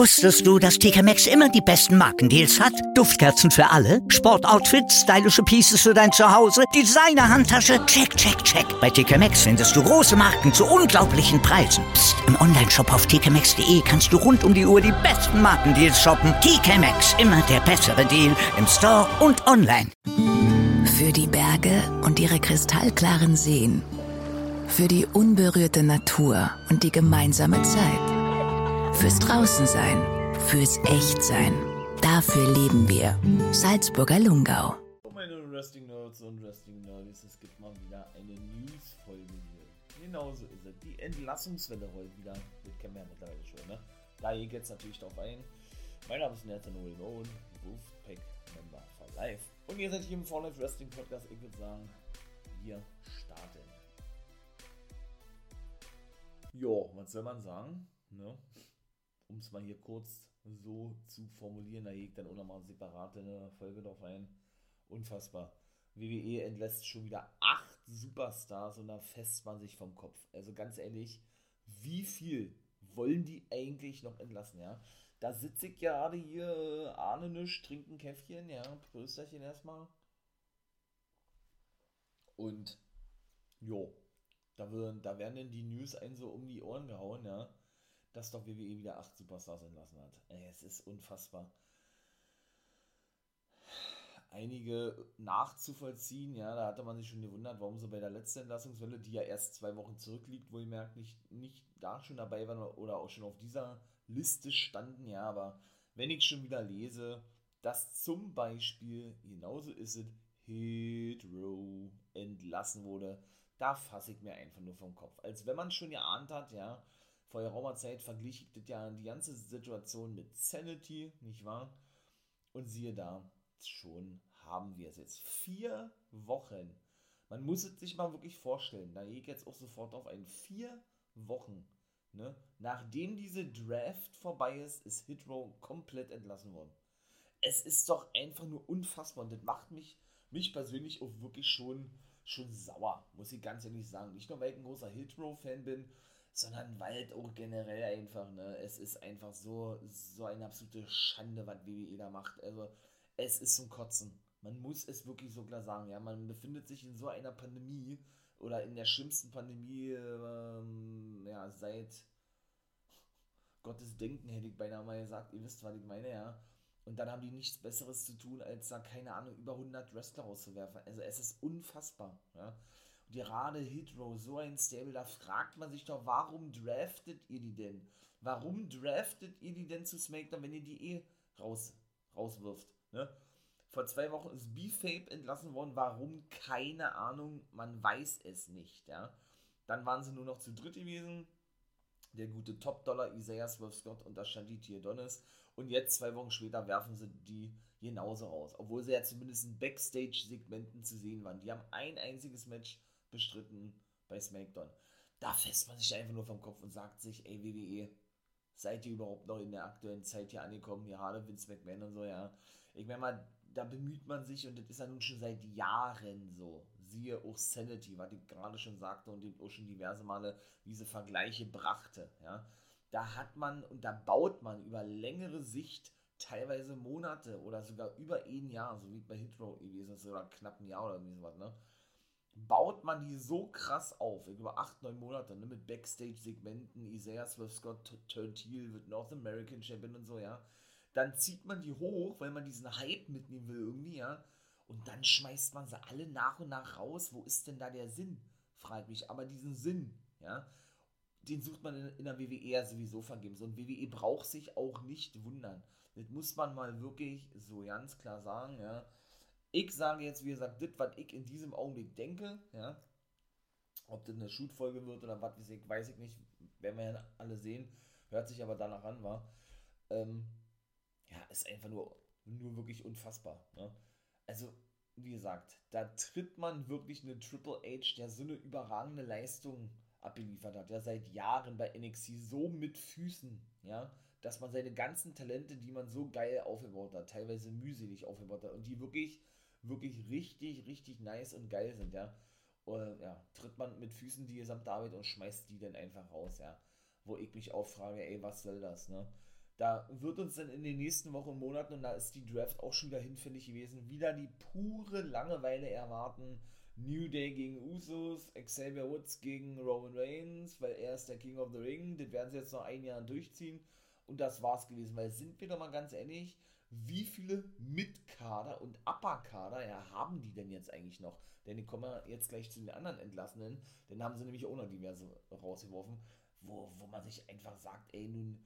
Wusstest du, dass TK Maxx immer die besten Markendeals hat? Duftkerzen für alle, Sportoutfits, stylische Pieces für dein Zuhause, Designer-Handtasche, check, check, check. Bei TK Maxx findest du große Marken zu unglaublichen Preisen. Psst. im Onlineshop auf tkmaxx.de kannst du rund um die Uhr die besten Markendeals shoppen. TK Maxx, immer der bessere Deal im Store und online. Für die Berge und ihre kristallklaren Seen. Für die unberührte Natur und die gemeinsame Zeit. Fürs Draußensein. Fürs Echtsein. Dafür leben wir. Salzburger Lungau. Meine Wrestling Nerds und Wrestling Nerds, es gibt mal wieder eine News-Folge hier. Genauso ist es. Die Entlassungswelle rollt wieder. Das kennen wir ja mittlerweile schon, ne? Da geht jetzt natürlich drauf ein. Mein Name ist Nathan Owen, Wolfpack Member for Life. Und ihr seid hier im For Life Wrestling Podcast. Ich würde sagen, wir starten. Jo, was soll man sagen? Ne? Um es mal hier kurz so zu formulieren, da hegt dann auch nochmal separate eine Folge drauf ein. Unfassbar. WWE entlässt schon wieder acht Superstars und da fässt man sich vom Kopf. Also ganz ehrlich, wie viel wollen die eigentlich noch entlassen, ja? Da sitze ich gerade hier, ahne nisch, trinke ein Käffchen, ja, Prösterchen erstmal. Und, jo, da, werden, da werden dann die News ein so um die Ohren gehauen, ja, dass doch WWE wieder acht Superstars entlassen hat. Ey, es ist unfassbar. Einige nachzuvollziehen, ja, da hatte man sich schon gewundert, warum so bei der letzten Entlassungswelle, die ja erst zwei Wochen zurückliegt, wohlgemerkt, nicht, nicht da schon dabei waren oder auch schon auf dieser Liste standen, ja, aber wenn ich schon wieder lese, dass zum Beispiel, genauso ist es, Hit Row entlassen wurde, da fasse ich mir einfach nur vom Kopf. Als wenn man schon geahnt hat, ja, vor geraumer Zeit verglich ich das ja die ganze Situation mit Sanity, nicht wahr? Und siehe da, schon haben wir es jetzt. Vier Wochen. Man muss es sich mal wirklich vorstellen. Da gehe ich jetzt auch sofort auf ein. Vier Wochen. Ne? Nachdem diese Draft vorbei ist, ist Hitrow komplett entlassen worden. Es ist doch einfach nur unfassbar und das macht mich, mich persönlich auch wirklich schon schon sauer, muss ich ganz ehrlich sagen. Nicht nur, weil ich ein großer Hitrow-Fan bin, sondern es auch generell einfach, ne, es ist einfach so, so eine absolute Schande, was WWE da macht. Also, es ist zum Kotzen. Man muss es wirklich so klar sagen, ja, man befindet sich in so einer Pandemie oder in der schlimmsten Pandemie, ähm, ja, seit Gottes Denken, hätte ich beinahe mal gesagt. Ihr wisst, was ich meine, ja. Und dann haben die nichts Besseres zu tun, als da, keine Ahnung, über 100 Wrestler rauszuwerfen. Also es ist unfassbar. Ja? Gerade Hitrow, so ein Stable, da fragt man sich doch, warum draftet ihr die denn? Warum draftet ihr die denn zu SmackDown, wenn ihr die eh raus, rauswirft? Ne? Vor zwei Wochen ist B-Fape entlassen worden. Warum? Keine Ahnung. Man weiß es nicht. Ja? Dann waren sie nur noch zu dritt gewesen. Der gute Top-Dollar Isaiah Swerve Scott und das Shaditi Adonis. Und jetzt, zwei Wochen später, werfen sie die genauso raus. Obwohl sie ja zumindest in Backstage-Segmenten zu sehen waren. Die haben ein einziges Match bestritten bei SmackDown. Da fässt man sich einfach nur vom Kopf und sagt sich, ey, WWE, seid ihr überhaupt noch in der aktuellen Zeit hier angekommen? Gerade Vince McMahon und so, ja. Ich meine mal, da bemüht man sich und das ist ja nun schon seit Jahren so. Siehe auch Sanity, was ich gerade schon sagte und auch schon diverse Male diese Vergleiche brachte, ja da hat man und da baut man über längere Sicht teilweise Monate oder sogar über ein Jahr, so wie bei Hitro gewesen ist, oder knapp ein Jahr oder irgendwie sowas, ne? Baut man die so krass auf, über 8, 9 Monate, ne? Mit Backstage-Segmenten, Isaiah Swift Scott Turn Heel wird North American Champion und so, ja. Dann zieht man die hoch, weil man diesen Hype mitnehmen will, irgendwie, ja. Und dann schmeißt man sie alle nach und nach raus. Wo ist denn da der Sinn? Frag mich. Aber diesen Sinn, ja den sucht man in, in der WWE ja sowieso vergeben. So ein WWE braucht sich auch nicht wundern. Das muss man mal wirklich so ganz klar sagen, ja. Ich sage jetzt, wie gesagt, das, was ich in diesem Augenblick denke, ja. Ob das eine Shoot-Folge wird oder was, weiß ich nicht. Werden wir ja alle sehen. Hört sich aber danach an, war. Ähm, ja, ist einfach nur, nur wirklich unfassbar. Ne? Also, wie gesagt, da tritt man wirklich eine Triple H, der so eine überragende Leistung abgeliefert hat, ja, seit Jahren bei NXT so mit Füßen, ja, dass man seine ganzen Talente, die man so geil aufgebaut hat, teilweise mühselig aufgebaut hat und die wirklich, wirklich richtig, richtig nice und geil sind, ja, oder, ja, tritt man mit Füßen die gesamte Arbeit und schmeißt die dann einfach raus, ja, wo ich mich auch frage, ey, was soll das, ne? da wird uns dann in den nächsten Wochen und Monaten, und da ist die Draft auch schon wieder hinfällig gewesen, wieder die pure Langeweile erwarten. New Day gegen Usos, Xavier Woods gegen Roman Reigns, weil er ist der King of the Ring. Das werden sie jetzt noch ein Jahr durchziehen. Und das war's gewesen. Weil sind wir doch mal ganz ehrlich, wie viele Mitkader und Upper-Kader ja, haben die denn jetzt eigentlich noch? Denn die kommen ja jetzt gleich zu den anderen Entlassenen. Dann haben sie nämlich auch noch diverse rausgeworfen, wo, wo man sich einfach sagt, ey, nun,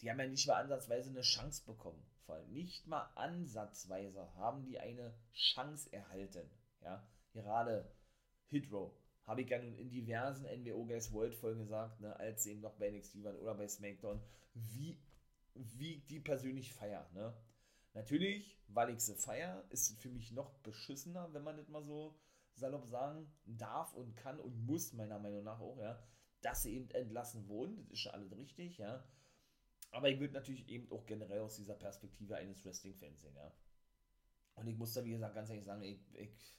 die haben ja nicht mal ansatzweise eine Chance bekommen. Vor allem nicht mal ansatzweise haben die eine Chance erhalten. Ja, gerade Hitro habe ich ja nun in diversen NWO Guys World Folgen gesagt, ne, als sie eben noch bei NXT waren oder bei SmackDown, wie, wie die persönlich feiern. Ne? Natürlich, weil ich sie feier, ist es für mich noch beschissener, wenn man das mal so salopp sagen darf und kann und muss, meiner Meinung nach auch, ja, dass sie eben entlassen wurden. Das ist schon alles richtig, ja. Aber ich würde natürlich eben auch generell aus dieser Perspektive eines Wrestling-Fans sehen, ja. Und ich muss da, wie gesagt, ganz ehrlich sagen, ich, ich,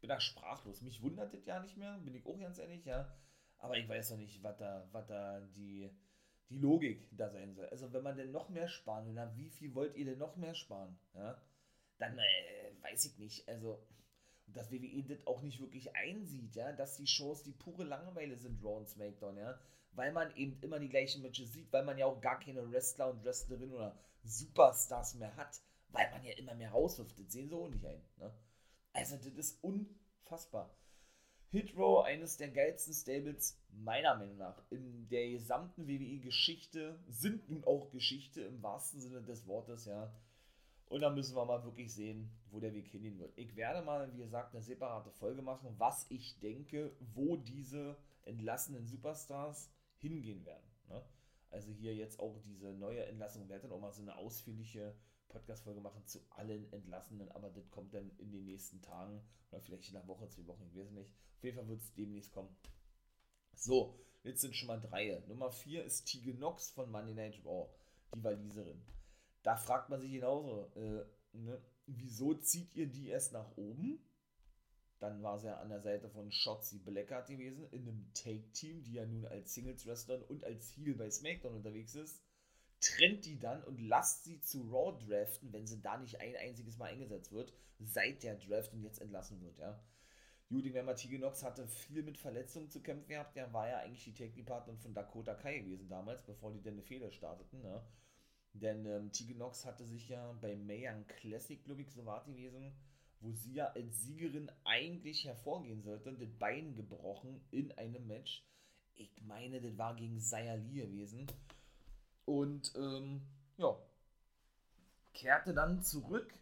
bin da sprachlos. Mich wundert das ja nicht mehr, bin ich auch ganz ehrlich, ja. Aber ich weiß noch nicht, was da, was da die, die Logik da sein soll. Also, wenn man denn noch mehr sparen will, na, wie viel wollt ihr denn noch mehr sparen, ja? Dann äh, weiß ich nicht. Also, dass WWE das auch nicht wirklich einsieht, ja, dass die Shows die pure Langeweile sind, Raw und SmackDown, ja, weil man eben immer die gleichen Matches sieht, weil man ja auch gar keine Wrestler und Wrestlerinnen oder Superstars mehr hat, weil man ja immer mehr rauswirft. Das sehen sie auch nicht ein. Ne? Also, das ist unfassbar. Hitrow, eines der geilsten Stables, meiner Meinung nach, in der gesamten WWE-Geschichte, sind nun auch Geschichte im wahrsten Sinne des Wortes, ja. Und da müssen wir mal wirklich sehen, wo der Weg hingehen wird. Ich werde mal, wie gesagt, eine separate Folge machen, was ich denke, wo diese entlassenen Superstars hingehen werden. Ne? Also hier jetzt auch diese neue Entlassung, werde dann auch mal so eine ausführliche Podcast-Folge machen zu allen Entlassenen, aber das kommt dann in den nächsten Tagen oder vielleicht in einer Woche, zwei Wochen, ich weiß nicht. Auf jeden Fall wird es demnächst kommen. So, jetzt sind schon mal drei. Nummer vier ist Tige Nox von Monday Night Raw, die Waliserin. Da fragt man sich genauso, äh, ne, wieso zieht ihr die erst nach oben? Dann war sie ja an der Seite von Shotzi Blackheart gewesen, in einem Take-Team, die ja nun als Singles-Wrestler und als Heel bei SmackDown unterwegs ist. Trennt die dann und lasst sie zu Raw draften, wenn sie da nicht ein einziges Mal eingesetzt wird, seit der Draft und jetzt entlassen wird, ja. Judy Matige Nox hatte viel mit Verletzungen zu kämpfen gehabt. Der war ja eigentlich die Take-Partnerin von Dakota Kai gewesen damals, bevor die denn eine Fehler starteten. Ne? Denn ähm, Tegan Nox hatte sich ja bei Mayan Classic, glaube ich, so war gewesen, wo sie ja als Siegerin eigentlich hervorgehen sollte, das Bein gebrochen in einem Match. Ich meine, das war gegen Zaya Lee gewesen. Und ähm, ja, kehrte dann zurück,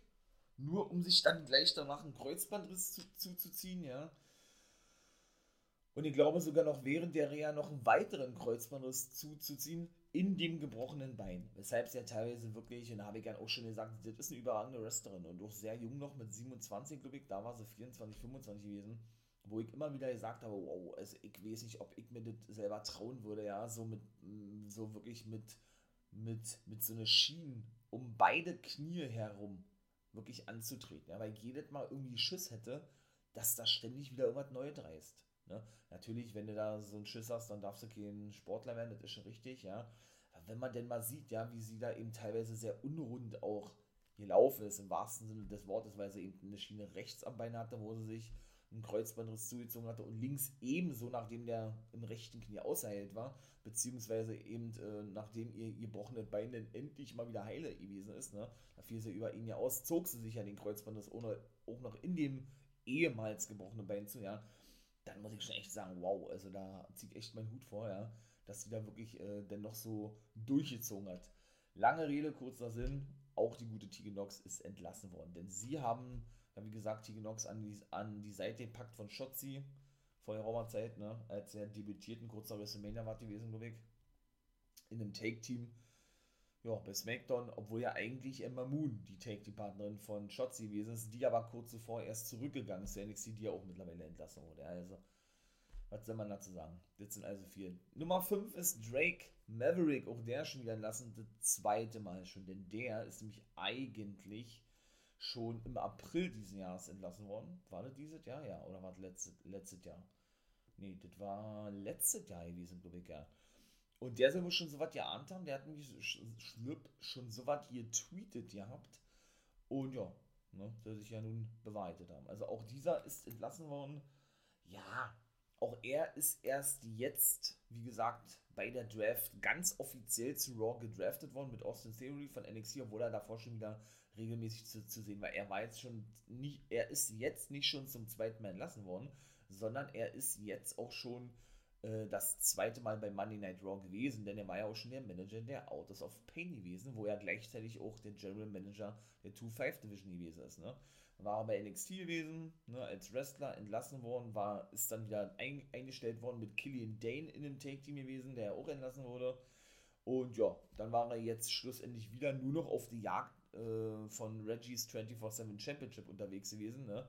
nur um sich dann gleich danach einen Kreuzbandriss zu, zuzuziehen, ja. Und ich glaube sogar noch während der Reha noch einen weiteren Kreuzbandriss zuzuziehen in dem gebrochenen Bein. Weshalb es ja teilweise wirklich, und da habe ich ja auch schon gesagt, das ist eine überragende Wrestlerin und auch sehr jung noch mit 27, glaube ich, da war sie 24, 25 gewesen, wo ich immer wieder gesagt habe, wow, also ich weiß nicht, ob ich mir das selber trauen würde, ja, so mit, mm, so wirklich mit, mit, mit so einer Schienen um beide Knie herum wirklich anzutreten, ja, weil jedes Mal irgendwie Schiss hätte, dass da ständig wieder irgendwas Neues reißt. Ne? Natürlich, wenn du da so einen Schiss hast, dann darfst du kein Sportler werden, das ist schon richtig, ja. Aber wenn man denn mal sieht, ja, wie sie da eben teilweise sehr unrund auch gelaufen ist, im wahrsten Sinne des Wortes, weil sie eben eine Schiene rechts am Bein hatte, wo sie sich einen Kreuzbandriss zugezogen hatte und links ebenso, nachdem der im rechten Knie ausheilt war, beziehungsweise eben äh, nachdem ihr gebrochenes Bein dann endlich mal wieder heile gewesen ist, ne, da fiel sie über ihn ja aus, zog sie sich ja den Kreuzbandriss ohne, auch noch in dem ehemals gebrochenen Bein zu, ja dann muss ich schon echt sagen, wow, also da ziehe ich echt meinen Hut vor, ja, dass sie da wirklich äh, dann noch so durchgezogen hat. Lange Rede, kurzer Sinn, auch die gute Tigenox ist entlassen worden, denn sie haben, ja, wie gesagt, Tigenox an die, an die Seite gepackt von Shotzi vor der Zeit, ne, als er debütierten, kurz nach WrestleMania war gewesen, glaube ich, in einem Take-Team ja, bei SmackDown, obwohl ja eigentlich Emma Moon die Take-Team-Partnerin von Shotzi gewesen ist, die aber kurz zuvor erst zurückgegangen ist, der NXT, die ja auch mittlerweile entlassen wurde. Also, was soll man dazu sagen? Das sind also vier. Nummer 5 ist Drake Maverick, auch der schon wieder entlassen, das zweite Mal schon, denn der ist nämlich eigentlich schon im April dieses Jahres entlassen worden. War das dieses Jahr? Ja, oder war das letztes, letztes Jahr? Nee, das war letztes Jahr gewesen, glaube ich, ja. Und der soll wohl schon so was geahnt haben, der hat mich schlipp schon so was getweetet gehabt. Und ja, ne, soll sich ja nun bewahrheitet haben. Also auch dieser ist entlassen worden. Ja, auch er ist erst jetzt, wie gesagt, bei der Draft ganz offiziell zu Raw gedraftet worden mit Austin Theory von NXT, obwohl er davor schon wieder regelmäßig zu, zu sehen war. Er war jetzt schon nicht, er ist jetzt nicht schon zum zweiten Mal entlassen worden, sondern er ist jetzt auch schon äh, das zweite Mal bei Monday Night Raw gewesen, denn er war ja auch schon der Manager der Autos of Pain gewesen, wo er gleichzeitig auch der General Manager der 2-5 Division gewesen ist. Ne? War bei NXT gewesen, ne, als Wrestler entlassen worden, war, ist dann wieder ein, eingestellt worden mit Killian Dane in dem Take-Team gewesen, der auch entlassen wurde. Und ja, dann war er jetzt schlussendlich wieder nur noch auf die Jagd äh, von Reggie's 24-7 Championship unterwegs gewesen, ne?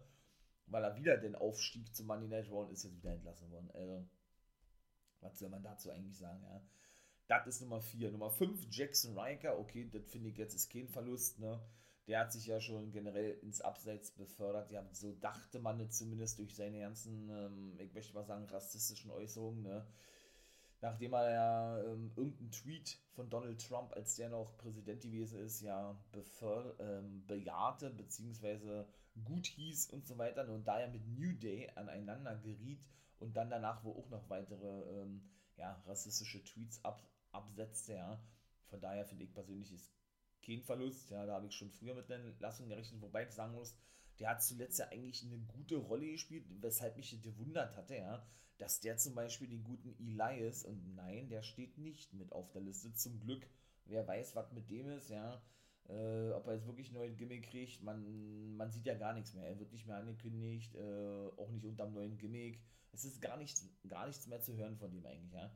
Weil er wieder den Aufstieg zum Money Night Raw und ist jetzt wieder entlassen worden. Also, was soll man dazu eigentlich sagen, ja? Das ist Nummer 4. Nummer 5, Jackson Riker. Okay, das finde ich jetzt ist kein Verlust, ne? Der hat sich ja schon generell ins Abseits befördert. Ja, so dachte man zumindest durch seine ganzen, ähm, ich möchte mal sagen, rassistischen Äußerungen, ne? Nachdem er ja ähm, irgendeinen Tweet von Donald Trump, als der noch Präsident gewesen ist, ja beför, ähm, bejahte bzw. gut hieß und so weiter und da er mit New Day aneinander geriet und dann danach wo auch noch weitere ähm, ja, rassistische Tweets ab, absetzte, ja. Von daher finde ich persönlich ist kein Verlust, ja, da habe ich schon früher mit einer Entlassung gerechnet, wobei ich sagen muss, der hat zuletzt ja eigentlich eine gute Rolle gespielt, weshalb mich gewundert hatte, ja, dass der zum Beispiel den guten Elias, und nein, der steht nicht mit auf der Liste, zum Glück. Wer weiß, was mit dem ist, ja. Äh, ob er jetzt wirklich einen neuen Gimmick kriegt, man, man sieht ja gar nichts mehr. Er wird nicht mehr angekündigt, äh, auch nicht unterm neuen Gimmick. Es ist gar nichts, gar nichts mehr zu hören von dem eigentlich, ja.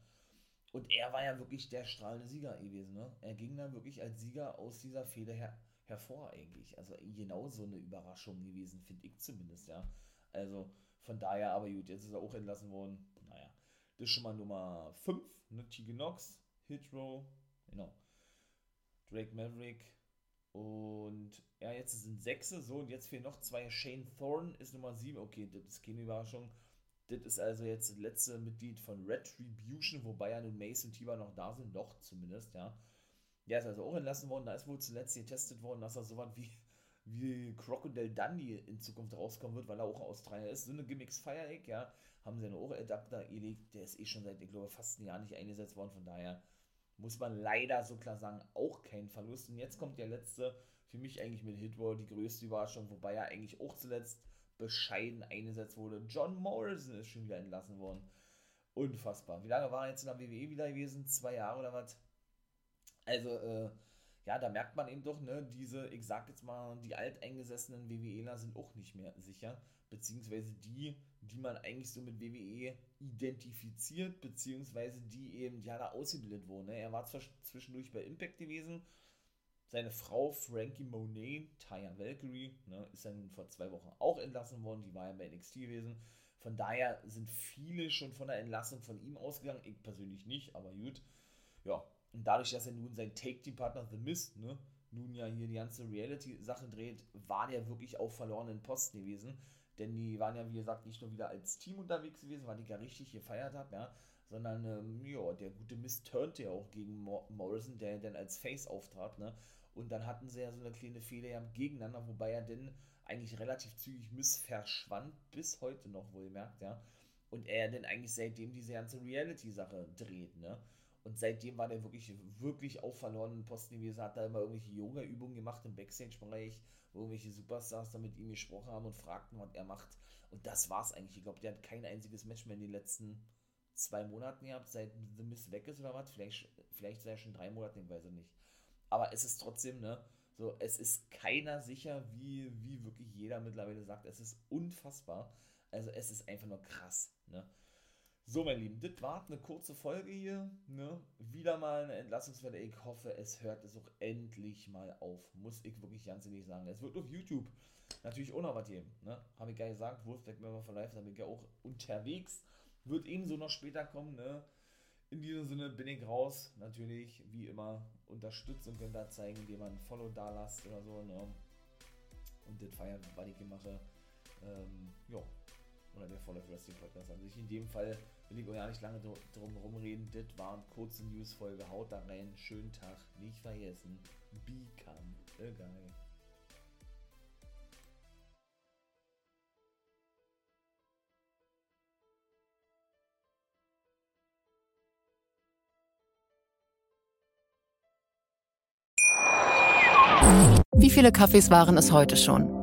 Und er war ja wirklich der strahlende Sieger gewesen, ne? Er ging dann wirklich als Sieger aus dieser Fehde her hervor eigentlich. Also genau so eine Überraschung gewesen, finde ich zumindest, ja. Also von daher, aber gut, jetzt ist er auch entlassen worden. Naja, das ist schon mal Nummer 5, ne? Tegan Knox, Hitro, genau. Drake Maverick und ja, jetzt sind sechse, so und jetzt fehlen noch zwei. Shane Thorne ist Nummer 7, okay, das ist keine Überraschung. Das ist also jetzt das letzte Mitglied von Retribution, wobei ja nun Mace und Tiber noch da sind, noch zumindest, ja. Der ist also auch entlassen worden, da ist wohl zuletzt getestet worden, dass er so was wie wie Crocodile Dundee in Zukunft rauskommen wird, weil er auch Australier ist. So eine Gimmicks feier ich, ja. Haben sie einen Ohradapter gelegt, der ist eh schon seit, ich glaube, fast ein Jahr nicht eingesetzt worden. Von daher muss man leider so klar sagen, auch kein Verlust. Und jetzt kommt der letzte, für mich eigentlich mit Hitwall die größte Überraschung, wobei er eigentlich auch zuletzt bescheiden eingesetzt wurde. John Morrison ist schon wieder entlassen worden. Unfassbar. Wie lange war er jetzt in der WWE wieder gewesen? Zwei Jahre oder was? Also, äh, ja, da merkt man eben doch, ne, diese, ich sag jetzt mal, die alteingesessenen WWEler sind auch nicht mehr sicher, beziehungsweise die, die man eigentlich so mit WWE identifiziert, beziehungsweise die eben, ja, da ausgebildet wurden. Ne? Er war zwar zwischendurch bei Impact gewesen, seine Frau Frankie Monet, Taya Valkyrie, ne, ist dann vor zwei Wochen auch entlassen worden, die war ja bei NXT gewesen. Von daher sind viele schon von der Entlassung von ihm ausgegangen, ich persönlich nicht, aber gut. Ja, und dadurch, dass er nun sein Take-Team-Partner The Mist, ne, nun ja hier die ganze Reality-Sache dreht, war der wirklich auf verlorenen Posten gewesen. Denn die waren ja, wie gesagt, nicht nur wieder als Team unterwegs gewesen, weil die gar richtig gefeiert haben, ja, sondern, ähm, ja, der gute Mist turnte ja auch gegen Morrison, der dann als Face auftrat, ne. Und dann hatten sie ja so eine kleine Fehler ja gegeneinander, wobei er dann eigentlich relativ zügig Miss verschwand, bis heute noch wohlgemerkt, ja. Und er dann eigentlich seitdem diese ganze Reality-Sache dreht, ne. Und seitdem war der wirklich, wirklich auf verlorenen Posten gewesen, hat da immer irgendwelche Yoga-Übungen gemacht im Backstage-Bereich, wo irgendwelche Superstars da mit ihm gesprochen haben und fragten, was er macht. Und das war's eigentlich. Ich glaube, der hat kein einziges Match mehr in den letzten zwei Monaten gehabt, seit The Miss weg ist oder was. Vielleicht, vielleicht sei er schon drei Monate, ich weiß ich nicht. Aber es ist trotzdem, ne, so, es ist keiner sicher, wie, wie wirklich jeder mittlerweile sagt. Es ist unfassbar. Also es ist einfach nur krass, ne. So, mein Lieben, das war eine kurze Folge hier. Ne? Wieder mal eine Entlassungswelle. Ich hoffe, es hört es auch endlich mal auf. Muss ich wirklich ganz ehrlich sagen. Es wird auf YouTube natürlich auch noch was geben. Ne? Habe ich ja gesagt, Wolfpack Member for Life, da bin ich ja auch unterwegs. Wird ebenso noch später kommen. Ne? In diesem Sinne bin ich raus. Natürlich, wie immer, unterstützt und könnt da zeigen, indem man ein Follow da lasst oder so. Ne? Und das feiern, was ich hier mache. Ähm, ja, Oder der Volle Wrestling Podcast an sich. In dem Fall will ich auch ja nicht lange drum rumreden. Das war eine kurze News-Folge. Haut da rein. Schönen Tag. Nicht vergessen. Become a guy. Wie viele Kaffees waren es heute schon?